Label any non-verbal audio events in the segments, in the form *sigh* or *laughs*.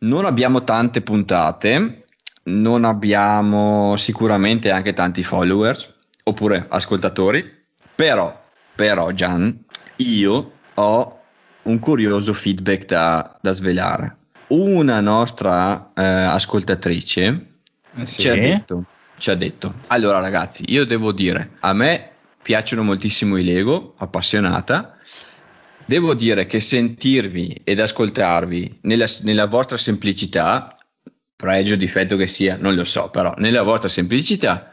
non abbiamo tante puntate, non abbiamo sicuramente anche tanti followers oppure ascoltatori, però, però Gian, io ho un curioso feedback da, da svelare. Una nostra eh, ascoltatrice Eh, sì. ci, ha detto, ci ha detto, allora ragazzi, io devo dire, a me piacciono moltissimo i Lego, appassionata, devo dire che sentirvi ed ascoltarvi nella, nella vostra semplicità, pregio o difetto che sia, non lo so, però nella vostra semplicità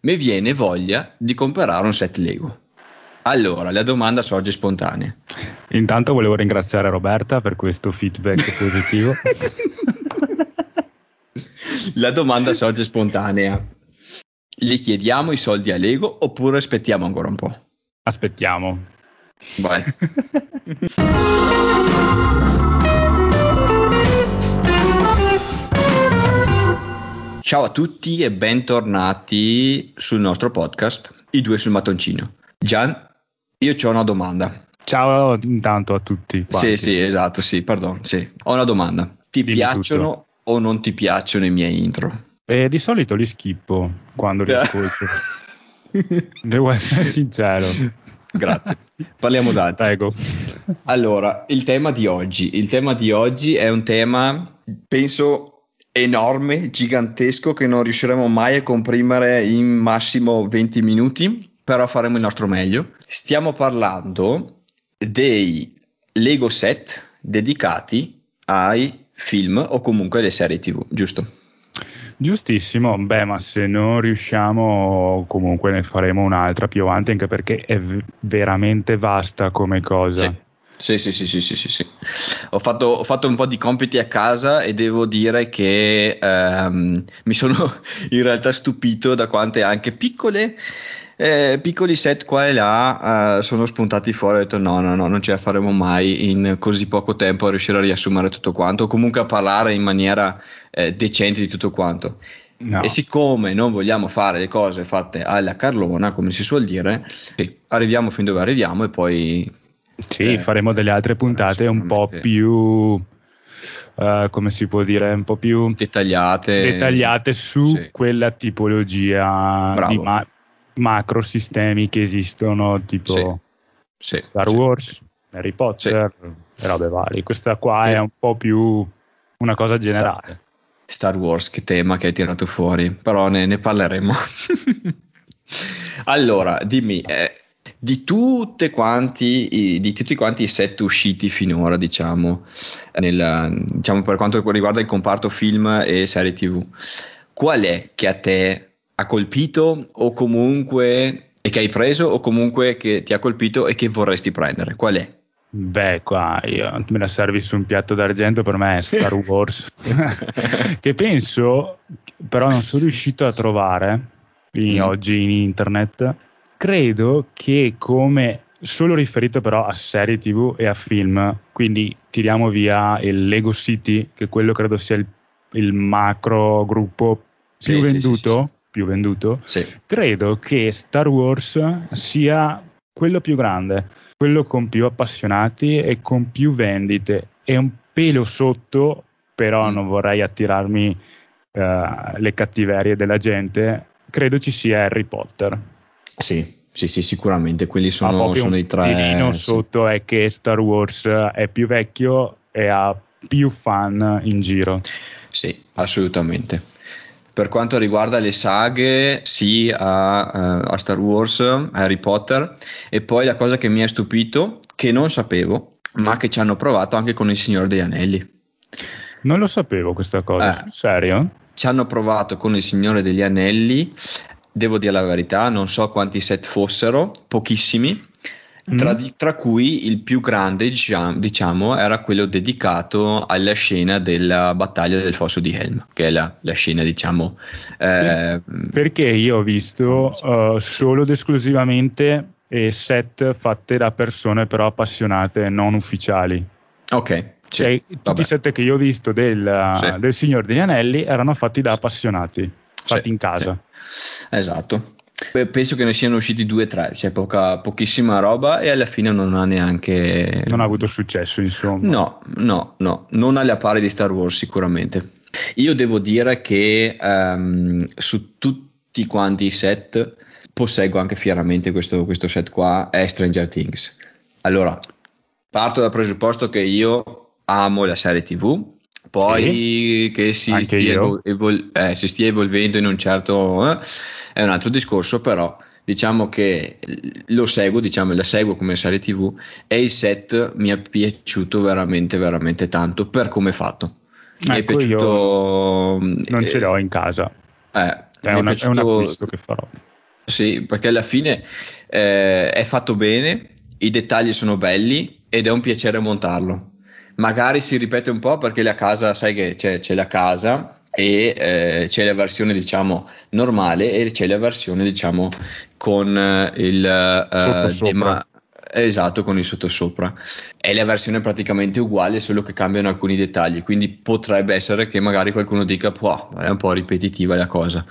mi viene voglia di comprare un set Lego. Allora, la domanda sorge spontanea. Intanto volevo ringraziare Roberta per questo feedback positivo. *laughs* La domanda sorge spontanea. Gli chiediamo i soldi a Lego oppure aspettiamo ancora un po'? Aspettiamo. Vai. *laughs* Ciao a tutti e bentornati sul nostro podcast, i due sul mattoncino. Gian, io ho una domanda. Ciao intanto a tutti. quanti. Sì, sì, esatto, sì, pardon, sì. Ho una domanda. Ti Dimmi piacciono o non ti piacciono i miei intro? E di solito li schippo quando li *laughs* ascolto. Devo essere sincero. *laughs* Grazie. Parliamo d'altro. Prego. Allora, il tema di oggi. Il tema di oggi è un tema, penso, enorme, gigantesco, che non riusciremo mai a comprimere in massimo 20 minuti, però faremo il nostro meglio. Stiamo parlando dei Lego set dedicati ai film o comunque alle serie TV, giusto? Giustissimo, beh, ma se non riusciamo, comunque ne faremo un'altra più avanti, anche perché è v- veramente vasta come cosa. Sì, sì, sì, sì, sì, sì, sì. Ho, fatto, ho fatto un po' di compiti a casa e devo dire che ehm, mi sono *laughs* in realtà stupito da quante anche piccole, eh, piccoli set qua e là eh, sono spuntati fuori. Ho detto no, no, no, non ce la faremo mai in così poco tempo a riuscire a riassumere tutto quanto, o comunque a parlare in maniera eh, decente di tutto quanto. No. E siccome non vogliamo fare le cose fatte alla Carlona, come si suol dire, sì, arriviamo fin dove arriviamo e poi Sì, Eh, faremo delle altre puntate un po' più, eh, come si può dire, un po' più dettagliate. dettagliate su Sì. quella tipologia Bravo. di ma- macro sistemi che esistono, tipo Sì, Star sì, Wars, sì. Harry Potter e robe varie. Questa qua Sì. è un po' più una cosa generale. Star Wars, che tema che hai tirato fuori, però ne, ne parleremo. *laughs* allora, dimmi, eh, di, tutte quanti, di tutti quanti i set usciti finora, diciamo, nel- diciamo, per quanto riguarda il comparto film e serie TV, qual è che a te ha colpito o comunque e che hai preso o comunque che ti ha colpito e che vorresti prendere? Qual è? Beh, qua io- me la servi su un piatto d'argento per me è Star *laughs* Wars, che penso, però non sono riuscito a trovare in- Mm. oggi in internet. Credo che come solo riferito però a serie TV e a film, quindi tiriamo via il Lego City, che quello credo sia il, il macro gruppo più sì, venduto, sì, sì. Più venduto, Sì. credo che Star Wars sia quello più grande, quello con più appassionati e con più vendite. È un pelo sotto, però Mm. non vorrei attirarmi eh, le cattiverie della gente. Credo ci sia Harry Potter. Sì, sì, sì, sicuramente quelli sono, sono i tre. filino sì. sotto è che Star Wars è più vecchio e ha più fan in giro. Sì, assolutamente. Per quanto riguarda le saghe, sì a, eh, a Star Wars, a Harry Potter, e poi la cosa che mi ha stupito, che non sapevo, ma che ci hanno provato anche con Il Signore degli Anelli. Non lo sapevo questa cosa, Eh. serio? Ci hanno provato con Il Signore degli Anelli, devo dire la verità, non so quanti set fossero, pochissimi, tra, Mm. di- tra cui il più grande, diciamo, era quello dedicato alla scena della battaglia del fosso di Helm, che è la, la scena, diciamo... eh, Perché io ho visto eh, solo ed esclusivamente eh, set fatte da persone però appassionate, non ufficiali. Ok, sì, Cioè, tutti vabbè. i set che io ho visto del, Sì. del Signore degli Anelli erano fatti da appassionati, fatti Sì, in casa. sì. Penso che ne siano usciti due o tre, cioè poca, pochissima roba e alla fine non ha neanche... Non ha avuto successo, insomma. No, no, no, non alle pari di Star Wars sicuramente. Io devo dire che um, su tutti quanti i set posseggo anche fieramente questo, questo set qua, è Stranger Things. Allora, parto dal presupposto che io amo la serie TV, poi sì, che si stia, evol- eh, si stia, evolvendo in un certo... Eh, è un altro discorso, però diciamo che lo seguo, diciamo, la seguo come serie TV e il set mi è piaciuto veramente, veramente tanto per come è fatto. Mi ecco, è piaciuto... non ce l'ho in casa. Eh, è, una, piaciuto, è un acquisto che farò. Sì, perché alla fine eh, è fatto bene, i dettagli sono belli ed è un piacere montarlo. Magari si ripete un po' perché la casa, sai che c'è, c'è la casa e eh, c'è la versione diciamo normale e c'è la versione diciamo con eh, il uh, tema, esatto con il sottosopra. È la versione praticamente uguale solo che cambiano alcuni dettagli. Quindi potrebbe essere che magari qualcuno dica wow, è un po' ripetitiva la cosa.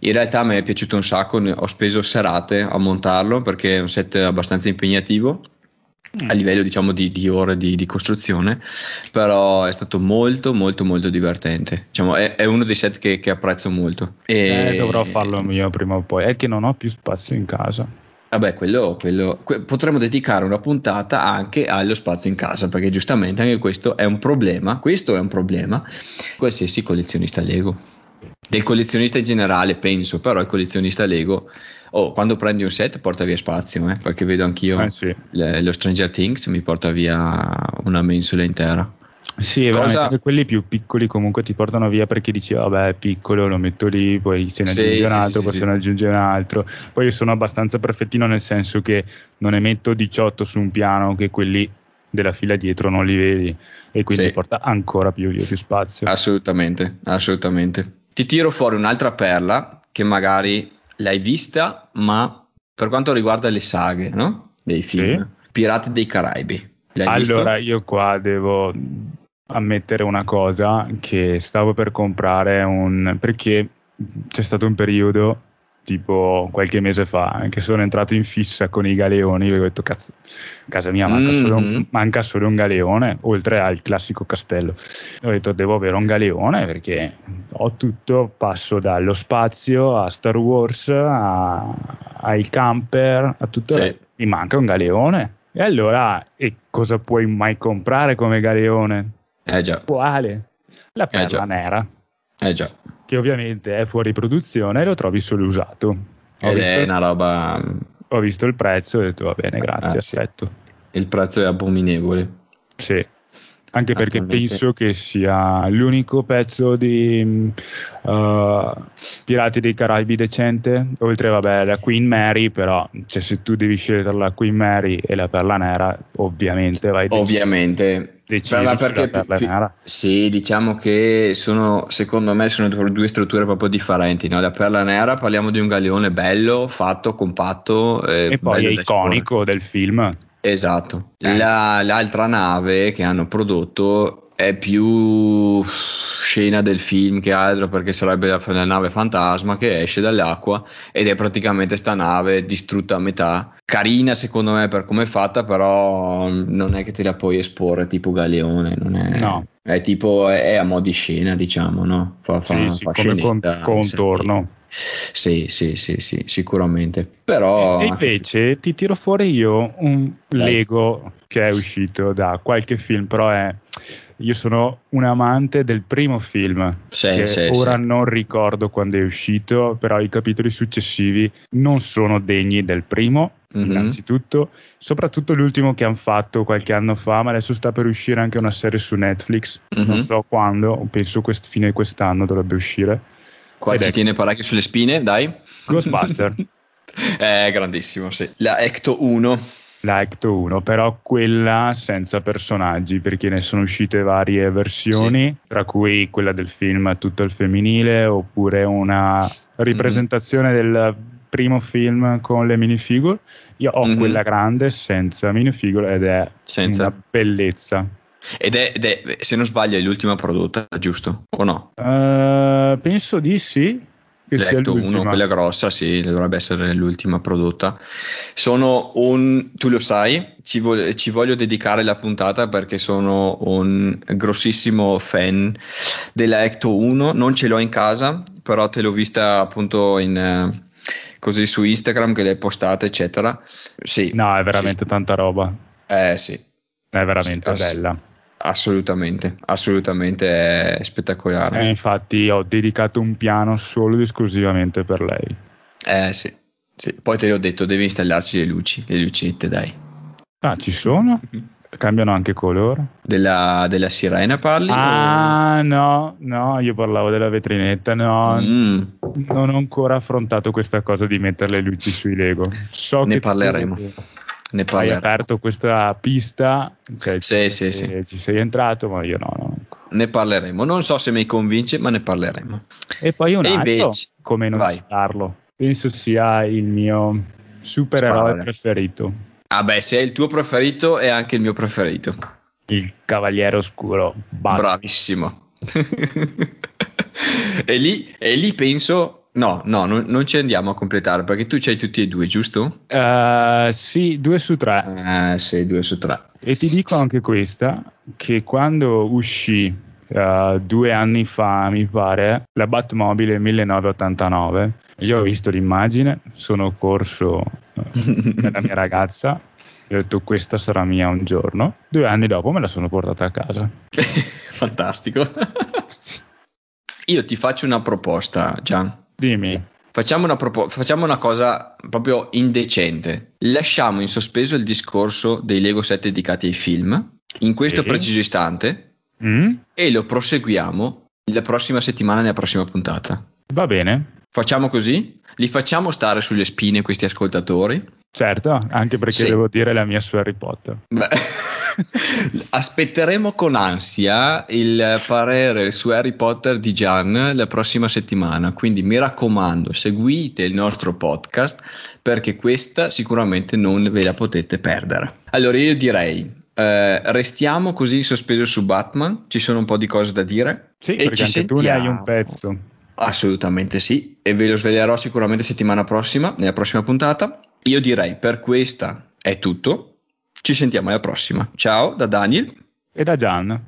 In realtà mi è piaciuto un sacco ho speso serate a montarlo perché è un set abbastanza impegnativo a mm. livello diciamo di, di ore di, di, costruzione però è stato molto molto molto divertente diciamo, è, è, uno dei set che, che apprezzo molto e eh, dovrò farlo io prima o poi è che non ho più spazio in casa Vabbè, quello, quello que- potremmo dedicare una puntata anche allo spazio in casa, perché giustamente anche questo è un problema. Questo è un problema. Qualsiasi collezionista Lego, del collezionista in generale, penso, però il collezionista Lego oh, quando prendi un set porta via spazio, eh, perché vedo anch'io eh sì. le, lo Stranger Things mi porta via una mensola intera. Sì, Cosa... quelli più piccoli comunque ti portano via perché dici vabbè è piccolo, lo metto lì, poi se ne sì, aggiunge un altro, sì, poi se ne aggiunge un altro. Poi io sono abbastanza perfettino nel senso che non ne metto 18 su un piano che quelli della fila dietro non li vedi e quindi porta ancora più, più spazio. Assolutamente, assolutamente. Ti tiro fuori un'altra perla che magari l'hai vista, ma per quanto riguarda le saghe, no? Dei film, sì. Pirati dei Caraibi. allora, visto? io qua devo ammettere una cosa che stavo per comprare un perché c'è stato un periodo tipo qualche mese fa che sono entrato in fissa con i galeoni ho detto cazzo casa mia manca, mm-hmm. solo un, mm-hmm. manca, solo un, galeone oltre al classico castello ho detto devo avere un galeone perché ho tutto passo dallo spazio a Star Wars a, ai camper a tutto sì. mi manca un galeone e allora e cosa puoi mai comprare come galeone? Eh già. Quale? La eh perla eh nera. Eh già che ovviamente è fuori produzione e lo trovi solo usato. Ho Ed visto, è una roba... Ho visto il prezzo e ho detto va bene, grazie, ah, aspetto. Sì. Il prezzo è abominevole. Sì, anche perché penso che sia l'unico pezzo di uh, Pirati dei Caraibi decente, oltre vabbè la Queen Mary, però cioè, se tu devi scegliere la Queen Mary e la Perla Nera, ovviamente vai Ovviamente. Decidi perché, perla nera. Sì, diciamo che sono, secondo me sono due strutture proprio differenti. No? La Perla Nera parliamo di un galeone bello, fatto, compatto. Eh, e poi è iconico del film. Esatto. Eh. La, l'altra nave che hanno prodotto è più scena del film che altro perché sarebbe la, la nave fantasma che esce dall'acqua ed è praticamente sta nave distrutta a metà. Carina secondo me per come è fatta, però non è che te la puoi esporre tipo Galeone, non è, no. è tipo è, a mo' di scena, diciamo, no? Fa, fa, sì, fa sì, come con, contorno. Sì, sì, sì, sì, sicuramente. Però... E invece ti tiro fuori io un Dai. Lego che è uscito da qualche film, però è... Io sono un amante del primo film, sì, sì, ora sì. non ricordo quando è uscito, però i capitoli successivi non sono degni del primo, mm-hmm. innanzitutto, soprattutto l'ultimo che hanno fatto qualche anno fa, ma adesso sta per uscire anche una serie su Netflix, mm-hmm. non so quando, penso quest- fine quest'anno dovrebbe uscire Qua Ed ci tiene parecchio sulle spine, dai. Ghostbuster. è *laughs* grandissimo, sì. La Ecto 1. La Ecto 1, però quella senza personaggi, perché ne sono uscite varie versioni, sì. tra cui quella del film tutto il femminile, oppure una ripresentazione mm-hmm. del primo film con le minifigure. Io ho mm-hmm. quella grande senza minifigure ed è senza. una bellezza. Ed è, ed è, se non sbaglio, è l'ultima prodotta, giusto? O no? Uh, penso di sì. Che 1, l'ultima. quella grossa, sì, dovrebbe essere l'ultima prodotta. Sono un, tu lo sai, ci, vo- ci voglio dedicare la puntata perché sono un grossissimo fan della Ecto 1, non ce l'ho in casa, però te l'ho vista appunto in, eh, così su Instagram che l'hai postata, eccetera. Sì, No, è veramente tanta roba. sì. Eh sì, È veramente Sì, bella. Assolutamente, assolutamente è spettacolare. E infatti ho dedicato un piano solo ed esclusivamente per lei. Eh sì, sì. Poi te l'ho detto, devi installarci le luci, le lucette, dai. Ah, ci sono? Cambiano anche colore? Della, della sirena parli? Ah, no, no, io parlavo della vetrinetta. No, o- Mm, non ho ancora affrontato questa cosa di mettere le luci sui Lego. So Ne parleremo. tu ne Hai aperto questa pista, cioè, Sì, sì, eh, sì. ci sei entrato, ma io no, no. Ne parleremo. Non so se mi convince, ma ne parleremo. E poi un E altro, invece- come non vai. citarlo, penso sia il mio supereroe Sparare. preferito, Ah beh, se è il tuo preferito è anche il mio preferito. il Cavaliere Oscuro. Batman. Bravissimo. *laughs* e, lì, e lì penso... No, no, non, non ci andiamo a completare perché tu c'hai tutti e due, giusto? Eh, sì, due su tre. Eh, sì, due su tre. E ti dico anche questa, che quando uscì eh, due anni fa, mi pare, la Batmobile 1989, io ho visto l'immagine, sono corso dalla mia ragazza, e ho detto questa sarà mia un giorno. Due anni dopo me la sono portata a casa. *laughs* Fantastico. *laughs* Io ti faccio una proposta, Gian. Dimmi, Facciamo una, propo- facciamo una cosa proprio indecente. Lasciamo in sospeso il discorso dei Lego set dedicati ai film in questo Sì. preciso istante Mm? e lo proseguiamo la prossima settimana nella prossima puntata. va bene? Facciamo così? Li facciamo stare sulle spine questi ascoltatori? Certo, anche perché Sì. devo dire la mia su Harry Potter. Beh, *laughs* *laughs* aspetteremo con ansia il parere su Harry Potter di Gian la prossima settimana. Quindi mi raccomando, seguite il nostro podcast perché questa sicuramente non ve la potete perdere. Allora, io direi. eh, restiamo così in sospeso su Batman, ci sono un po' di cose da dire. Sì, e perché anche tu ne hai un sentiamo. pezzo. Assolutamente sì, e ve lo svelerò sicuramente settimana prossima, nella prossima puntata. Io direi per questa è tutto. Ci sentiamo alla prossima. Ciao da Daniel. E da Gian.